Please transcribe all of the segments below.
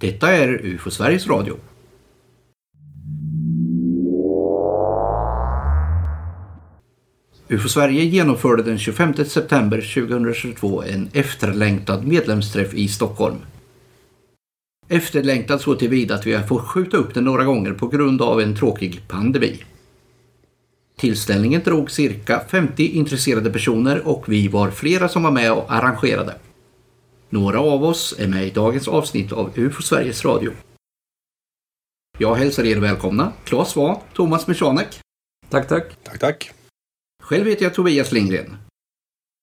Detta är UFO Sveriges Radio. UFO Sverige genomförde den 25 september 2022 en efterlängtad medlemsträff i Stockholm. Efterlängtad så tillvida att vi har fått skjuta upp den några gånger på grund av en tråkig pandemi. Tillställningen drog cirka 50 intresserade personer och vi var flera som var med och arrangerade. Några av oss är med i dagens avsnitt av UFO Sveriges Radio. Jag hälsar er välkomna, Claes Sva, Thomas Michanek. Tack, tack. Tack, tack. Själv heter jag Tobias Lindgren.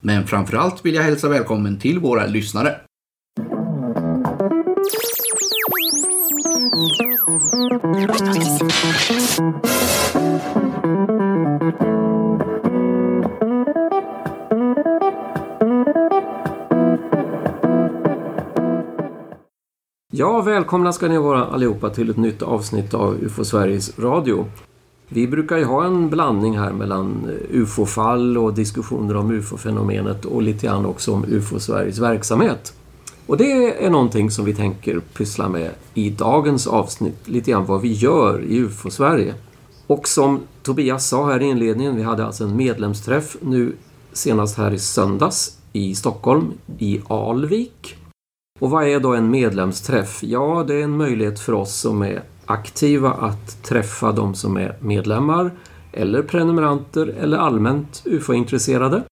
Men framförallt vill jag hälsa välkommen till våra lyssnare. Välkomna ska ni vara allihopa till ett nytt avsnitt av UFO Sveriges Radio. Vi brukar ju ha en blandning här mellan eh, UFO-fall och diskussioner om UFO-fenomenet och lite grann också om UFO Sveriges verksamhet. Och det är någonting som vi tänker pyssla med i dagens avsnitt, lite grann vad vi gör i UFO Sverige. Och som Tobias sa här i inledningen, vi hade alltså en medlemsträff nu senast här i söndags i Stockholm, i Alvik. Och vad är då en medlemsträff? Ja, det är en möjlighet för oss som är aktiva att träffa de som är medlemmar eller prenumeranter eller allmänt UFO-intresserade.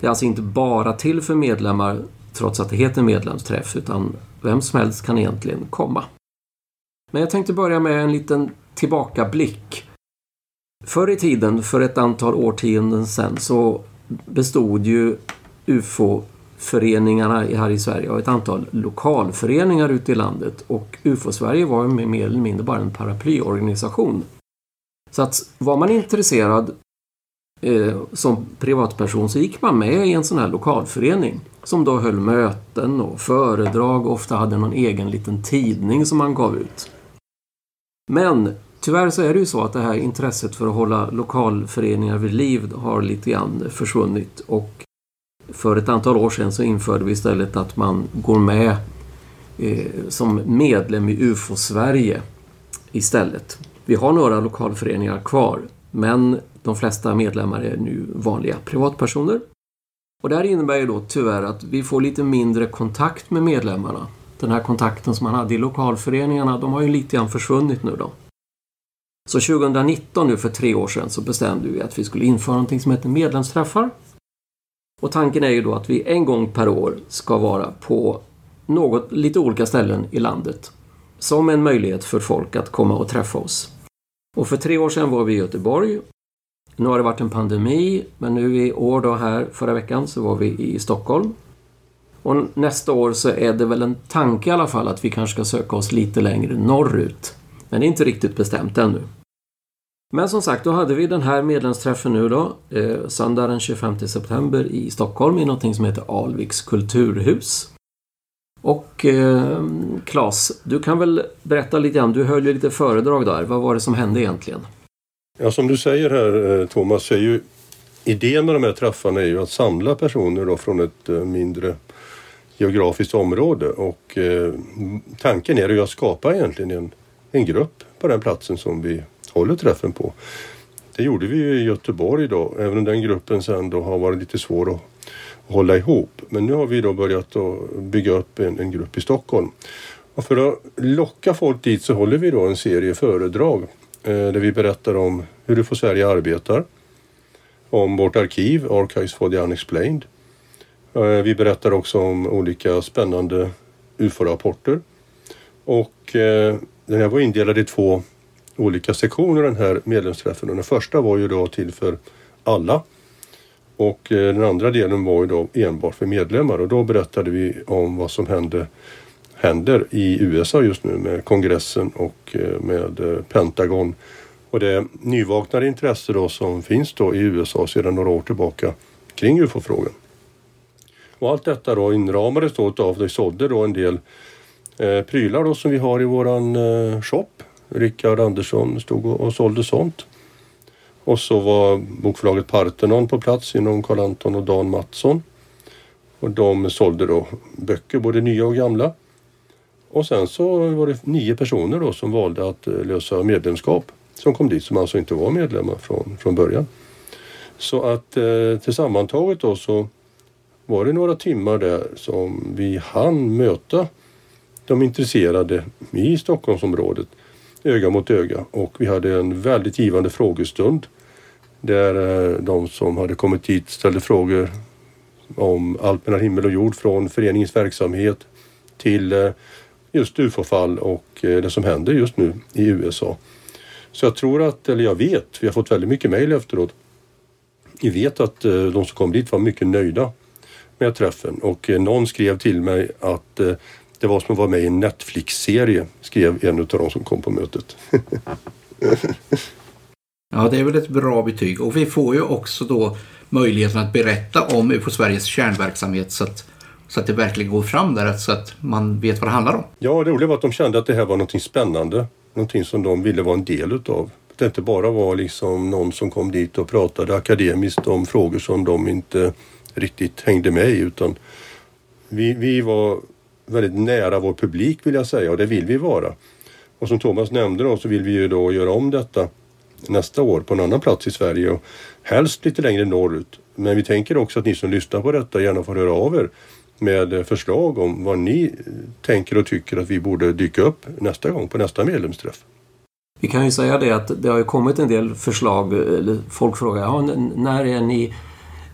Det är alltså inte bara till för medlemmar trots att det heter medlemsträff utan vem som helst kan egentligen komma. Men jag tänkte börja med en liten tillbakablick. Förr i tiden, för ett antal årtionden sedan, så bestod ju UFO föreningarna här i Sverige och ett antal lokalföreningar ute i landet och UFO-Sverige var mer eller mindre bara en paraplyorganisation. Så att var man intresserad eh, som privatperson så gick man med i en sån här lokalförening som då höll möten och föredrag och ofta hade någon egen liten tidning som man gav ut. Men tyvärr så är det ju så att det här intresset för att hålla lokalföreningar vid liv har lite grann försvunnit och för ett antal år sedan så införde vi istället att man går med eh, som medlem i UFO Sverige istället. Vi har några lokalföreningar kvar men de flesta medlemmar är nu vanliga privatpersoner. Och det här innebär ju då tyvärr att vi får lite mindre kontakt med medlemmarna. Den här kontakten som man hade i lokalföreningarna, de har ju lite grann försvunnit nu då. Så 2019 nu för tre år sedan så bestämde vi att vi skulle införa någonting som heter medlemsträffar. Och tanken är ju då att vi en gång per år ska vara på något, lite olika ställen i landet. Som en möjlighet för folk att komma och träffa oss. Och för tre år sedan var vi i Göteborg. Nu har det varit en pandemi, men nu i år då här förra veckan så var vi i Stockholm. Och nästa år så är det väl en tanke i alla fall att vi kanske ska söka oss lite längre norrut. Men det är inte riktigt bestämt ännu. Men som sagt, då hade vi den här medlemsträffen nu då, eh, söndag den 25 september i Stockholm i någonting som heter Alviks kulturhus. Och eh, Claes, du kan väl berätta lite grann, du höll ju lite föredrag där. Vad var det som hände egentligen? Ja, som du säger här eh, Thomas, så är ju idén med de här träffarna är ju att samla personer då från ett eh, mindre geografiskt område och eh, tanken är ju att skapa egentligen en, en grupp på den platsen som vi håller träffen på. Det gjorde vi ju i Göteborg då, även om den gruppen sen då har varit lite svår att hålla ihop. Men nu har vi då börjat att bygga upp en, en grupp i Stockholm. Och för att locka folk dit så håller vi då en serie föredrag eh, där vi berättar om hur UFO Sverige arbetar, om vårt arkiv, Archives for the Unexplained. Eh, vi berättar också om olika spännande UFO-rapporter. Och eh, den här var indelad i två olika sektioner den här medlemsträffen. den första var ju då till för alla. Och eh, den andra delen var ju då enbart för medlemmar och då berättade vi om vad som hände, händer i USA just nu med kongressen och eh, med eh, Pentagon. Och det nyvaknade intresse då som finns då i USA sedan några år tillbaka kring UFO-frågan. Och allt detta då inramades då av, vi sådde då en del eh, prylar då som vi har i våran eh, shop Rickard Andersson stod och, och sålde sånt. Och så var bokförlaget Parthenon på plats inom Carl Anton och Dan Mattsson. Och de sålde då böcker, både nya och gamla. Och sen så var det nio personer då som valde att eh, lösa medlemskap som kom dit som alltså inte var medlemmar från, från början. Så att eh, tillsammantaget då så var det några timmar där som vi hann möta de intresserade i Stockholmsområdet öga mot öga och vi hade en väldigt givande frågestund där eh, de som hade kommit hit ställde frågor om allt mellan himmel och jord från föreningens verksamhet till eh, just ufo-fall och eh, det som händer just nu i USA. Så jag tror att, eller jag vet, vi har fått väldigt mycket mejl efteråt. Vi vet att de som kom dit var mycket nöjda med träffen och någon skrev till mig att det var som att vara med i en Netflix-serie, skrev en av de som kom på mötet. ja, det är väl ett bra betyg och vi får ju också då möjligheten att berätta om UFO Sveriges kärnverksamhet så att, så att det verkligen går fram där så att man vet vad det handlar om. Ja, det roliga var att de kände att det här var någonting spännande. Någonting som de ville vara en del utav. Det inte bara var liksom någon som kom dit och pratade akademiskt om frågor som de inte riktigt hängde med i utan vi, vi var väldigt nära vår publik vill jag säga och det vill vi vara. Och som Thomas nämnde då så vill vi ju då göra om detta nästa år på en annan plats i Sverige och helst lite längre norrut. Men vi tänker också att ni som lyssnar på detta gärna får höra av er med förslag om vad ni tänker och tycker att vi borde dyka upp nästa gång på nästa medlemsträff. Vi kan ju säga det att det har ju kommit en del förslag. Folk frågar ja, när är ni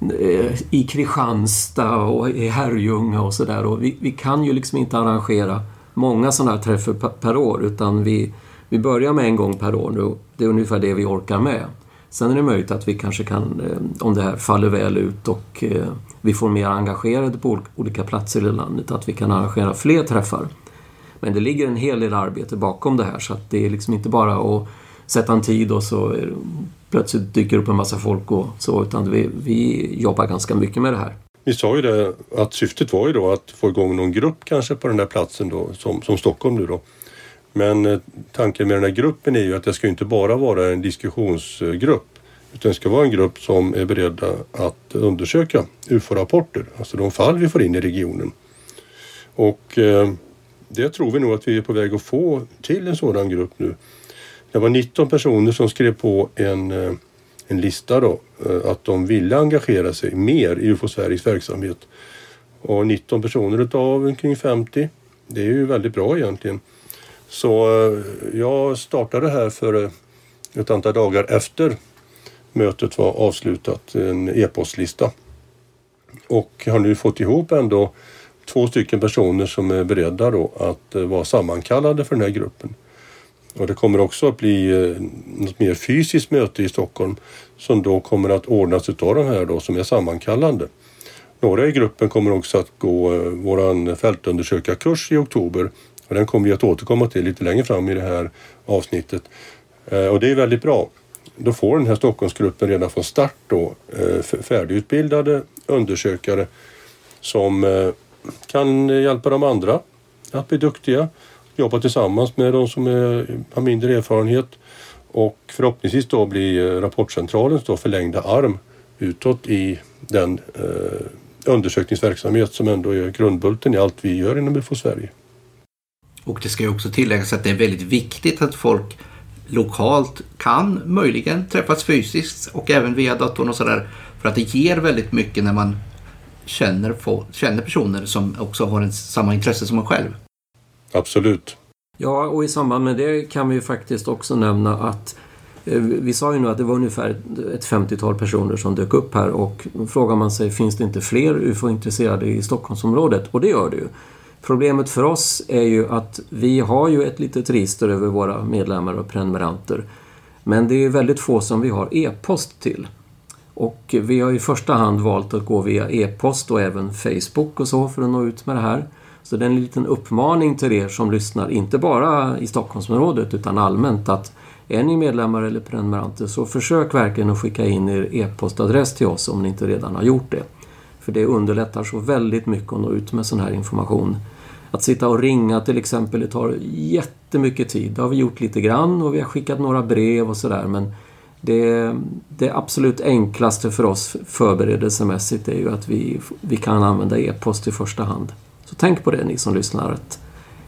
Eh, i Kristianstad och i Herrljunga och sådär. Vi, vi kan ju liksom inte arrangera många sådana här träffar per år utan vi, vi börjar med en gång per år nu. Det är ungefär det vi orkar med. Sen är det möjligt att vi kanske kan, eh, om det här faller väl ut och eh, vi får mer engagerade på olika platser i landet, att vi kan arrangera fler träffar. Men det ligger en hel del arbete bakom det här så att det är liksom inte bara att sätta en tid och så plötsligt dyker upp en massa folk och så, utan vi, vi jobbar ganska mycket med det här. Vi sa ju det att syftet var ju då att få igång någon grupp kanske på den där platsen då, som, som Stockholm nu då. Men eh, tanken med den här gruppen är ju att det ska inte bara vara en diskussionsgrupp utan det ska vara en grupp som är beredda att undersöka UFO-rapporter, alltså de fall vi får in i regionen. Och eh, det tror vi nog att vi är på väg att få till en sådan grupp nu. Det var 19 personer som skrev på en, eh, en lista då eh, att de ville engagera sig mer i UFO Sveriges verksamhet. Och 19 personer utav omkring 50. Det är ju väldigt bra egentligen. Så eh, jag startade här för ett antal dagar efter mötet var avslutat, en e-postlista. Och har nu fått ihop ändå två stycken personer som är beredda då att vara sammankallade för den här gruppen. Och det kommer också att bli eh, något mer fysiskt möte i Stockholm som då kommer att ordnas utav de här då som är sammankallande. Några i gruppen kommer också att gå eh, våran fältundersökarkurs i oktober och den kommer vi att återkomma till lite längre fram i det här avsnittet. Eh, och det är väldigt bra. Då får den här Stockholmsgruppen redan från start då färdigutbildade undersökare som kan hjälpa de andra att bli duktiga jobba tillsammans med de som är, har mindre erfarenhet och förhoppningsvis då bli eh, Rapportcentralens då förlängda arm utåt i den eh, undersökningsverksamhet som ändå är grundbulten i allt vi gör inom UFO Sverige. Och det ska ju också tilläggas att det är väldigt viktigt att folk lokalt kan möjligen träffas fysiskt och även via datorn och sådär. För att det ger väldigt mycket när man känner, känner personer som också har en, samma intresse som man själv. Absolut. Ja, och i samband med det kan vi ju faktiskt också nämna att eh, vi sa ju nu att det var ungefär ett 50-tal personer som dök upp här och då frågar man sig, finns det inte fler UFO-intresserade i Stockholmsområdet? Och det gör det ju. Problemet för oss är ju att vi har ju ett litet register över våra medlemmar och prenumeranter. Men det är väldigt få som vi har e-post till. Och vi har i första hand valt att gå via e-post och även Facebook och så för att nå ut med det här. Så det är en liten uppmaning till er som lyssnar, inte bara i Stockholmsområdet utan allmänt att är ni medlemmar eller prenumeranter så försök verkligen att skicka in er e-postadress till oss om ni inte redan har gjort det. För det underlättar så väldigt mycket att nå ut med sån här information. Att sitta och ringa till exempel, det tar jättemycket tid. Det har vi gjort lite grann och vi har skickat några brev och sådär men det, det absolut enklaste för oss förberedelsemässigt är ju att vi, vi kan använda e-post i första hand. Så tänk på det ni som lyssnar. Att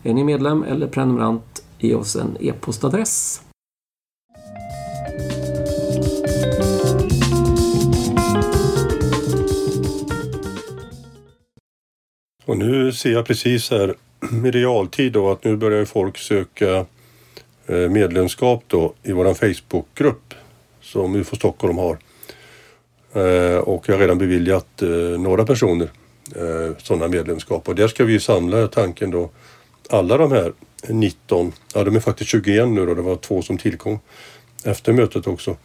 Är ni medlem eller prenumerant, ge oss en e-postadress. Och nu ser jag precis här i realtid då att nu börjar folk söka eh, medlemskap då i vår Facebookgrupp som UFO Stockholm har. Eh, och jag har redan beviljat eh, några personer Eh, sådana medlemskap och där ska vi samla tanken då alla de här 19, ja de är faktiskt 21 nu då, det var två som tillkom efter mötet också.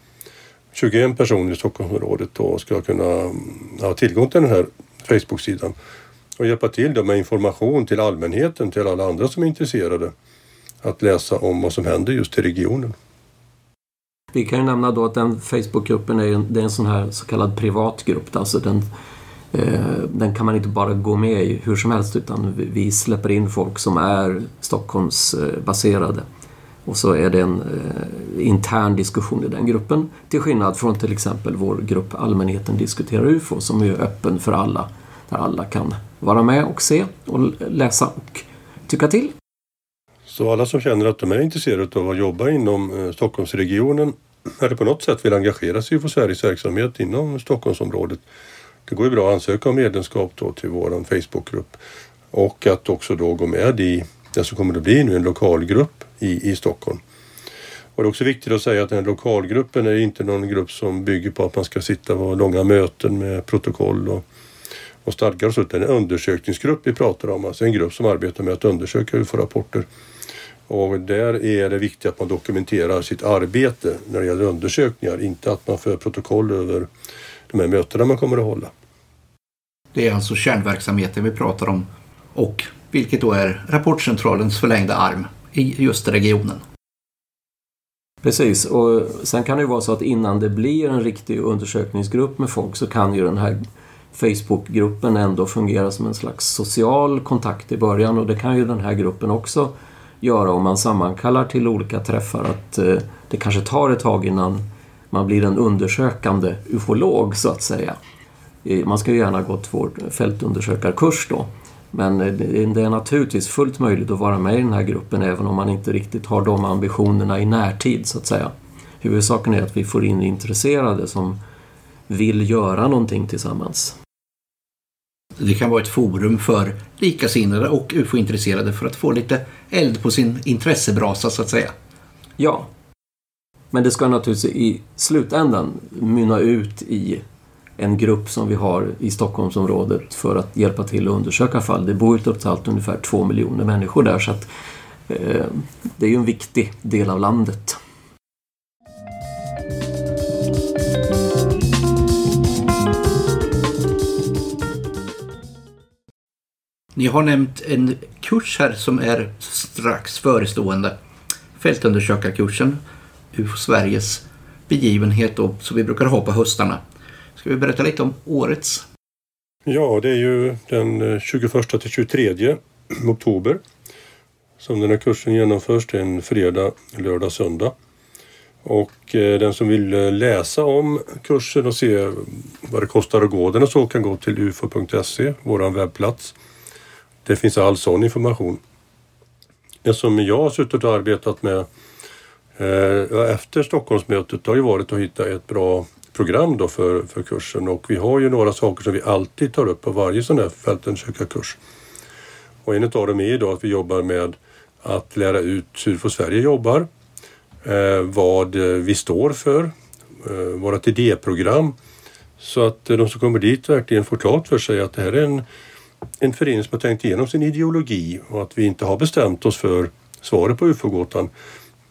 21 personer i Stockholmsområdet då ska kunna mm, ha tillgång till den här Facebook-sidan och hjälpa till då med information till allmänheten, till alla andra som är intresserade att läsa om vad som händer just i regionen. Vi kan ju nämna då att den Facebookgruppen är, det är en sån här så kallad privat grupp, Alltså den, Eh, den kan man inte bara gå med i hur som helst utan vi släpper in folk som är Stockholmsbaserade. Och så är det en eh, intern diskussion i den gruppen. Till skillnad från till exempel vår grupp Allmänheten diskuterar UFO som är öppen för alla. Där alla kan vara med och se och läsa och tycka till. Så alla som känner att de är intresserade av att jobba inom eh, Stockholmsregionen eller på något sätt vill engagera sig för Sveriges verksamhet inom Stockholmsområdet. Det går ju bra att ansöka om medlemskap då till vår Facebookgrupp och att också då gå med i det som kommer att bli nu en lokalgrupp i, i Stockholm. Och det är också viktigt att säga att den här lokalgruppen är inte någon grupp som bygger på att man ska sitta på långa möten med protokoll och och stadgar och så. Det är en undersökningsgrupp vi pratar om, alltså en grupp som arbetar med att undersöka UFO-rapporter. Och där är det viktigt att man dokumenterar sitt arbete när det gäller undersökningar, inte att man för protokoll över de här mötena man kommer att hålla. Det är alltså kärnverksamheten vi pratar om och vilket då är Rapportcentralens förlängda arm i just regionen. Precis, och sen kan det ju vara så att innan det blir en riktig undersökningsgrupp med folk så kan ju den här Facebookgruppen ändå fungerar som en slags social kontakt i början och det kan ju den här gruppen också göra om man sammankallar till olika träffar att eh, det kanske tar ett tag innan man blir en undersökande ufolog så att säga. Eh, man ska ju gärna gått vår fältundersökarkurs då. Men eh, det är naturligtvis fullt möjligt att vara med i den här gruppen även om man inte riktigt har de ambitionerna i närtid så att säga. Huvudsaken är att vi får in intresserade som vill göra någonting tillsammans. Det kan vara ett forum för likasinnade och ufo-intresserade för att få lite eld på sin intressebrasa så att säga. Ja. Men det ska naturligtvis i slutändan mynna ut i en grupp som vi har i Stockholmsområdet för att hjälpa till att undersöka fall. Det bor ju trots allt ungefär två miljoner människor där så att eh, det är ju en viktig del av landet. Ni har nämnt en kurs här som är strax förestående. Fältundersökarkursen, UFO Sveriges begivenhet då, som vi brukar ha på höstarna. Ska vi berätta lite om årets? Ja, det är ju den eh, 21 till 23 oktober som den här kursen genomförs. Det är en fredag, lördag, söndag. Och eh, den som vill eh, läsa om kursen och se vad det kostar att gå den och så kan gå till ufo.se, vår webbplats. Det finns all sån information. Det som jag har suttit och arbetat med Eh, efter Stockholmsmötet har ju varit att hitta ett bra program då för, för kursen. Och vi har ju några saker som vi alltid tar upp på varje sån här fältundersökarkurs. Och en av dem är då att vi jobbar med att lära ut hur för Sverige jobbar, eh, vad eh, vi står för, eh, vårt idéprogram. Så att de som kommer dit verkligen får klart för sig att det här är en en förening som har tänkt igenom sin ideologi och att vi inte har bestämt oss för svaret på ufo-gåtan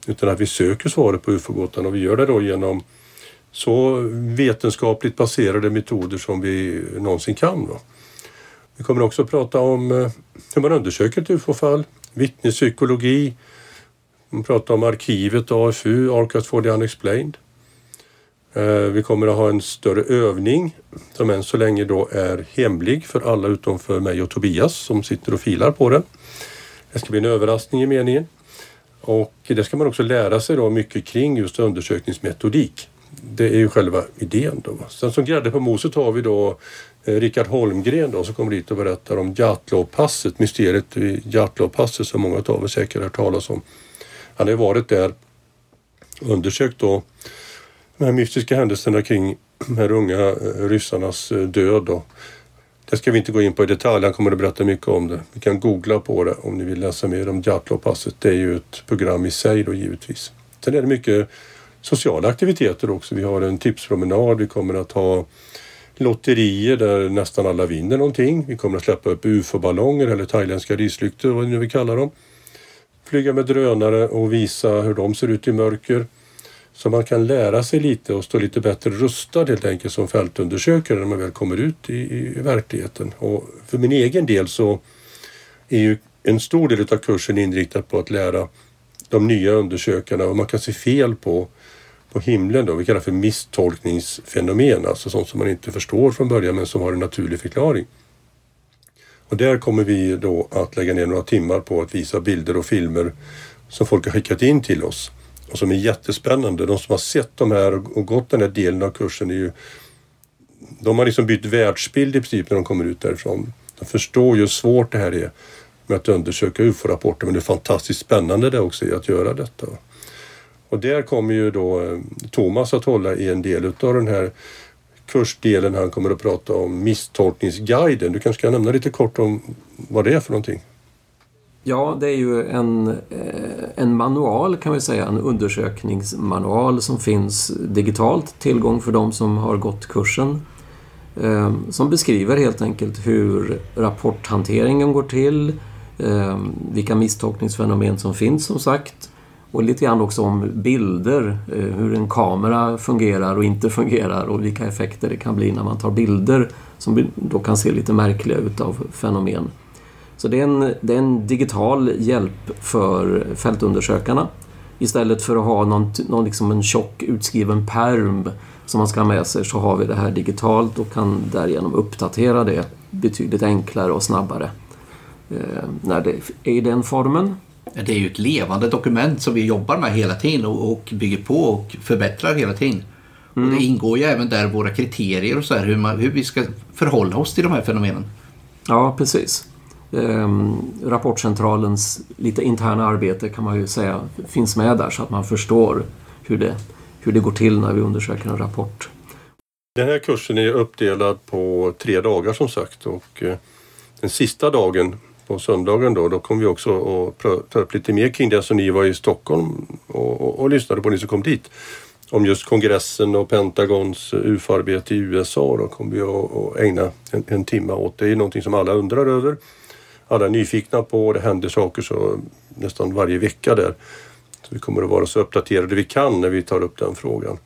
utan att vi söker svaret på ufo-gåtan och vi gör det då genom så vetenskapligt baserade metoder som vi någonsin kan. Då. Vi kommer också att prata om eh, hur man undersöker ett ufo-fall, vittnespsykologi, vi pratar om arkivet AFU, Archives for the Unexplained. Eh, vi kommer att ha en större övning som än så länge då är hemlig för alla utom för mig och Tobias som sitter och filar på den. Det ska bli en överraskning i meningen. Och det ska man också lära sig då mycket kring just undersökningsmetodik. Det är ju själva idén. Då. Sen som grädde på moset har vi då eh, Rickard Holmgren då, som kommer dit och berättar om Jatlovpasset, mysteriet vid Jatlovpasset som många av er säkert har hört talas om. Han har varit där och undersökt då de här mystiska händelserna kring de här unga eh, ryssarnas eh, död. då det ska vi inte gå in på i detalj, han kommer att berätta mycket om det. Vi kan googla på det om ni vill läsa mer om Jatlovpasset. Det är ju ett program i sig då givetvis. Sen är det mycket sociala aktiviteter också. Vi har en tipspromenad, vi kommer att ha lotterier där nästan alla vinner någonting. Vi kommer att släppa upp ufo-ballonger eller thailändska rislyktor, vad ni nu vill kalla dem. Flyga med drönare och visa hur de ser ut i mörker. Så man kan lära sig lite och stå lite bättre rustad helt enkelt som fältundersökare när man väl kommer ut i, i verkligheten. Och för min egen del så är ju en stor del av kursen inriktad på att lära de nya undersökarna vad man kan se fel på på himlen då. Vi kallar för misstolkningsfenomen, alltså sånt som man inte förstår från början men som har en naturlig förklaring. Och där kommer vi då att lägga ner några timmar på att visa bilder och filmer som folk har skickat in till oss och som är jättespännande. De som har sett de här och gått den här delen av kursen är ju de har liksom bytt världsbild i princip när de kommer ut därifrån. De förstår ju hur svårt det här är med att undersöka UFO-rapporter men det är fantastiskt spännande det också att göra detta. Och där kommer ju då eh, Thomas att hålla i en del utav den här kursdelen. Han kommer att prata om misstolkningsguiden. Du kanske kan nämna lite kort om vad det är för någonting? Ja, det är ju en, eh, en manual kan vi säga, en undersökningsmanual som finns digitalt, tillgång för de som har gått kursen. Eh, som beskriver helt enkelt hur rapporthanteringen går till, eh, vilka misstolkningsfenomen som finns som sagt och lite grann också om bilder, hur en kamera fungerar och inte fungerar och vilka effekter det kan bli när man tar bilder som då kan se lite märkliga ut av fenomen. Så det är en, det är en digital hjälp för fältundersökarna. Istället för att ha någon, någon liksom en tjock utskriven perm som man ska ha med sig så har vi det här digitalt och kan därigenom uppdatera det betydligt enklare och snabbare. Eh, när det är i den formen det är ju ett levande dokument som vi jobbar med hela tiden och, och bygger på och förbättrar hela tiden. Mm. Och det ingår ju även där våra kriterier och så här, hur, man, hur vi ska förhålla oss till de här fenomenen. Ja, precis. Ehm, rapportcentralens lite interna arbete kan man ju säga finns med där så att man förstår hur det, hur det går till när vi undersöker en rapport. Den här kursen är uppdelad på tre dagar som sagt och eh, den sista dagen på söndagen då, då kommer vi också att ta upp lite mer kring det som ni var i Stockholm och, och, och lyssnade på, ni som kom dit. Om just kongressen och Pentagons UFO-arbete i USA. Då kommer vi att ägna en, en timme åt. Det är någonting som alla undrar över. Alla är nyfikna på. Det händer saker så nästan varje vecka där. Så vi kommer att vara så uppdaterade vi kan när vi tar upp den frågan.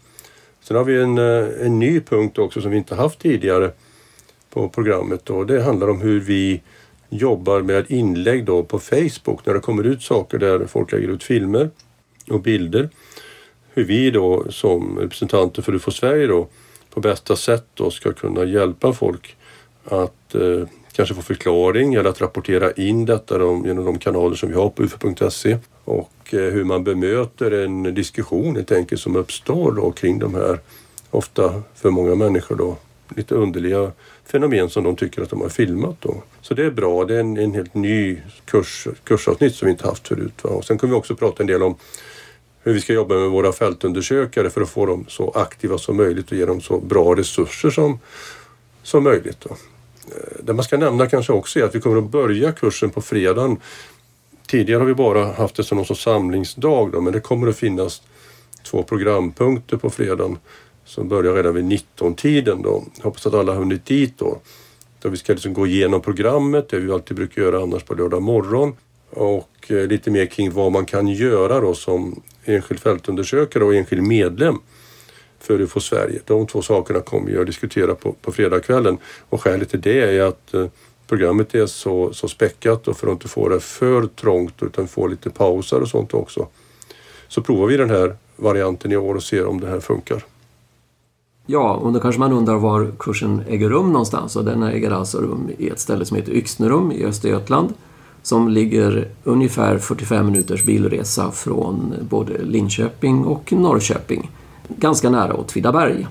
Sen har vi en, eh, en ny punkt också som vi inte haft tidigare på programmet och det handlar om hur vi jobbar med inlägg då på Facebook när det kommer ut saker där folk lägger ut filmer och bilder. Hur vi då som representanter för UFO Sverige då på bästa sätt då ska kunna hjälpa folk att eh, kanske få förklaring eller att rapportera in detta genom de kanaler som vi har på ufo.se och eh, hur man bemöter en diskussion helt enkelt som uppstår då kring de här ofta för många människor då lite underliga fenomen som de tycker att de har filmat. Då. Så det är bra. Det är en, en helt ny kurs, kursavsnitt som vi inte haft förut. Va? Och sen kommer vi också prata en del om hur vi ska jobba med våra fältundersökare för att få dem så aktiva som möjligt och ge dem så bra resurser som, som möjligt. Då. Eh, det man ska nämna kanske också är att vi kommer att börja kursen på fredagen. Tidigare har vi bara haft det som någon sorts samlingsdag då, men det kommer att finnas två programpunkter på fredagen som börjar redan vid 19-tiden då. Hoppas att alla har hunnit dit då. Då vi ska liksom gå igenom programmet, det vi alltid brukar göra annars på lördag morgon. Och eh, lite mer kring vad man kan göra då som enskild fältundersökare och enskild medlem för UFO Sverige. De två sakerna kommer vi att diskutera på, på fredagskvällen. Och skälet till det är att eh, programmet är så, så späckat och för att inte få det för trångt utan få lite pauser och sånt också. Så provar vi den här varianten i år och ser om det här funkar. Ja, och då kanske man undrar var kursen äger rum någonstans och den äger alltså rum i ett ställe som heter Yxnerum i Östergötland som ligger ungefär 45 minuters bilresa från både Linköping och Norrköping. Ganska nära Åtvidaberg.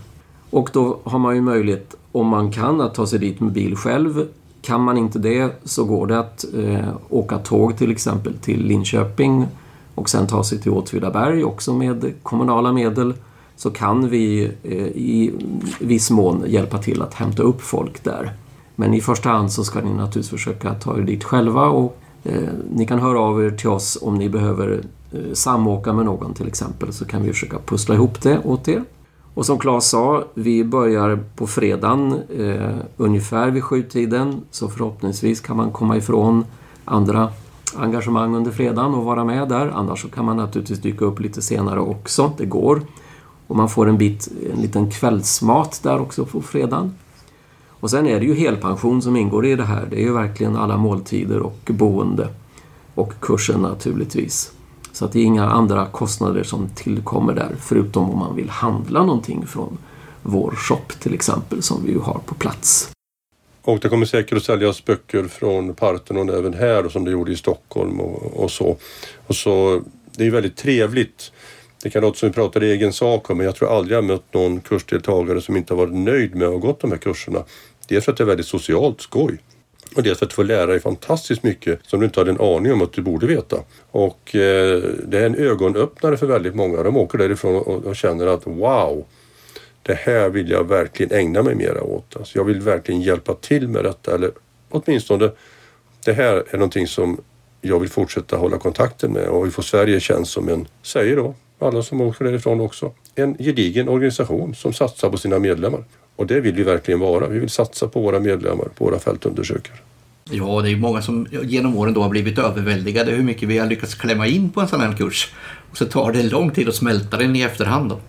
Och då har man ju möjlighet, om man kan, att ta sig dit med bil själv. Kan man inte det så går det att eh, åka tåg till exempel till Linköping och sen ta sig till Åtvidaberg också med kommunala medel så kan vi eh, i viss mån hjälpa till att hämta upp folk där. Men i första hand så ska ni naturligtvis försöka ta er dit själva och eh, ni kan höra av er till oss om ni behöver Eh, samåka med någon till exempel så kan vi försöka pussla ihop det åt er. Och som Claes sa, vi börjar på fredagen eh, ungefär vid sjutiden så förhoppningsvis kan man komma ifrån andra engagemang under fredagen och vara med där. Annars så kan man naturligtvis dyka upp lite senare också. Det går. Och man får en, bit, en liten kvällsmat där också på fredagen. Och sen är det ju helpension som ingår i det här. Det är ju verkligen alla måltider och boende. Och kursen naturligtvis. Så att det är inga andra kostnader som tillkommer där förutom om man vill handla någonting från vår shop till exempel som vi ju har på plats. Och det kommer säkert att säljas böcker från Parthenon även här som det gjorde i Stockholm och, och så. Och så. Det är väldigt trevligt. Det kan låta som vi pratar i egen sak men jag tror aldrig jag mött någon kursdeltagare som inte har varit nöjd med att ha gått de här kurserna. Dels för att det är väldigt socialt skoj. Och dels för att du får lära dig fantastiskt mycket som du inte hade en aning om att du borde veta. Och eh, det är en ögonöppnare för väldigt många. De åker därifrån och, och känner att wow, det här vill jag verkligen ägna mig mera åt. Alltså jag vill verkligen hjälpa till med detta. Eller åtminstone, det här är någonting som jag vill fortsätta hålla kontakten med och UFO Sverige känns som en, säger då alla som åker därifrån också, en gedigen organisation som satsar på sina medlemmar. Och det vill vi verkligen vara. Vi vill satsa på våra medlemmar, på våra fältundersökare. Ja, det är många som genom åren då har blivit överväldigade hur mycket vi har lyckats klämma in på en sån här kurs. Och så tar det lång tid att smälta den i efterhand. Då.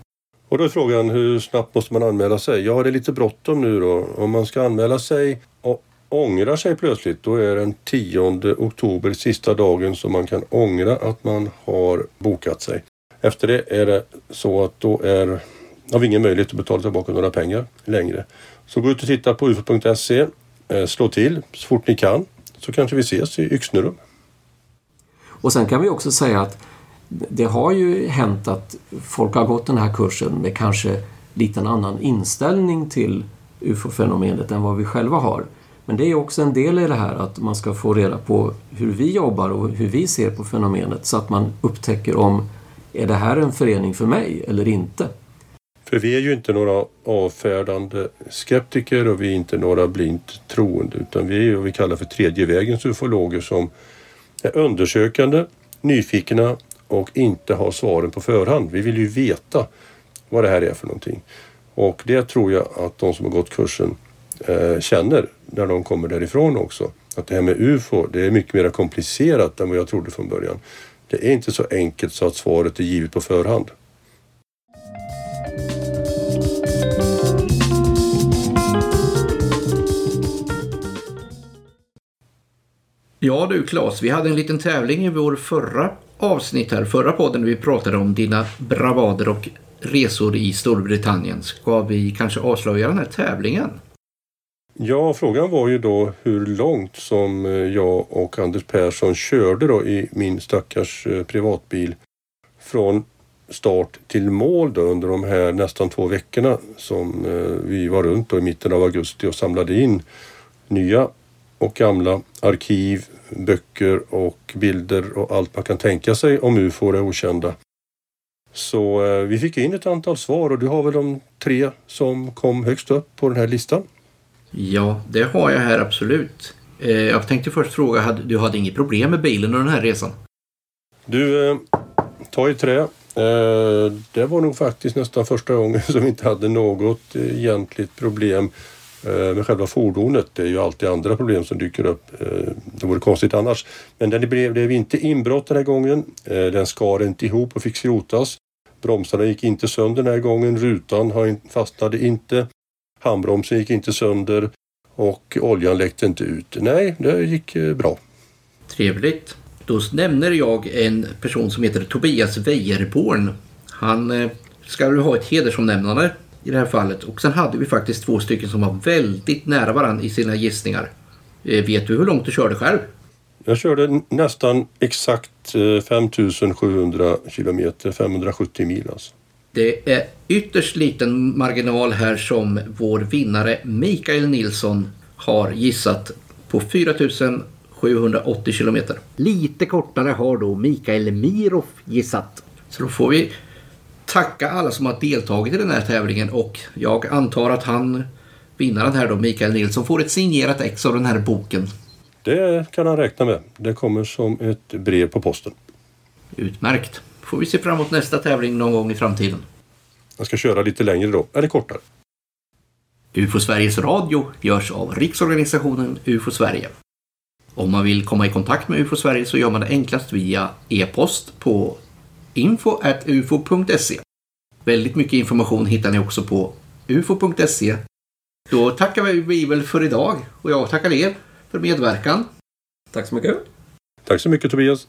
Och då är frågan hur snabbt måste man anmäla sig? Ja, det är lite bråttom nu då. Om man ska anmäla sig och ångrar sig plötsligt, då är den 10 oktober sista dagen som man kan ångra att man har bokat sig. Efter det är det så att då är, har vi ingen möjlighet att betala tillbaka några pengar längre. Så gå ut och titta på ufo.se, eh, slå till så fort ni kan, så kanske vi ses i Yxnerum. Och sen kan vi också säga att det har ju hänt att folk har gått den här kursen med kanske lite en annan inställning till ufo-fenomenet än vad vi själva har. Men det är också en del i det här att man ska få reda på hur vi jobbar och hur vi ser på fenomenet så att man upptäcker om är det här en förening för mig eller inte? För vi är ju inte några avfärdande skeptiker och vi är inte några blint troende utan vi är vad vi kallar för tredje vägens ufologer som är undersökande, nyfikna och inte har svaren på förhand. Vi vill ju veta vad det här är för någonting. Och det tror jag att de som har gått kursen eh, känner när de kommer därifrån också. Att det här med UFO, det är mycket mer komplicerat än vad jag trodde från början. Det är inte så enkelt så att svaret är givet på förhand. Ja du Claes, vi hade en liten tävling i vår förra avsnitt här, förra podden, vi pratade om dina bravader och resor i Storbritannien. Ska vi kanske avslöja den här tävlingen? Ja, frågan var ju då hur långt som eh, jag och Anders Persson körde då i min stackars eh, privatbil från start till mål då under de här nästan två veckorna som eh, vi var runt då i mitten av augusti och samlade in nya och gamla arkiv, böcker och bilder och allt man kan tänka sig om UFO och det okända. Så vi fick in ett antal svar och du har väl de tre som kom högst upp på den här listan. Ja, det har jag här absolut. Eh, jag tänkte först fråga, du hade inget problem med bilen under den här resan? Du, eh, ta i trä. Eh, det var nog faktiskt nästan första gången som vi inte hade något egentligt problem Eh, med själva fordonet. Det är ju alltid andra problem som dyker upp. Eh, det vore konstigt annars. Men den blev, blev inte inbrott den här gången. Eh, den skar inte ihop och fick skrotas. Bromsarna gick inte sönder den här gången. Rutan fastnade inte. Handbromsen gick inte sönder och oljan läckte inte ut. Nej, det gick bra. Trevligt. Då nämner jag en person som heter Tobias Wejerborn. Han ska väl ha ett hedersomnämnande i det här fallet. Och sen hade vi faktiskt två stycken som var väldigt nära varandra i sina gissningar. Eh, vet du hur långt du körde själv? Jag körde nästan exakt 5700 kilometer, 570 mil alltså. Det är ytterst liten marginal här som vår vinnare Mikael Nilsson har gissat på 4780 kilometer. Lite kortare har då Mikael Mirov gissat. Så då får vi tacka alla som har deltagit i den här tävlingen och jag antar att han, vinnaren här då, Mikael Nilsson, får ett signerat ex av den här boken. Det kan han räkna med. Det kommer som ett brev på posten. Utmärkt. Får vi se fram emot nästa tävling någon gång i framtiden. Jag ska köra lite längre då, eller kortare. UFO Sveriges Radio görs av Riksorganisationen UFO Sverige. Om man vill komma i kontakt med UFO Sverige så gör man det enklast via e-post på info.ufo.se. Väldigt mycket information hittar ni också på ufo.se. Då tackar vi väl för idag och jag tackar er för medverkan. Tack så mycket. Tack så mycket Tobias.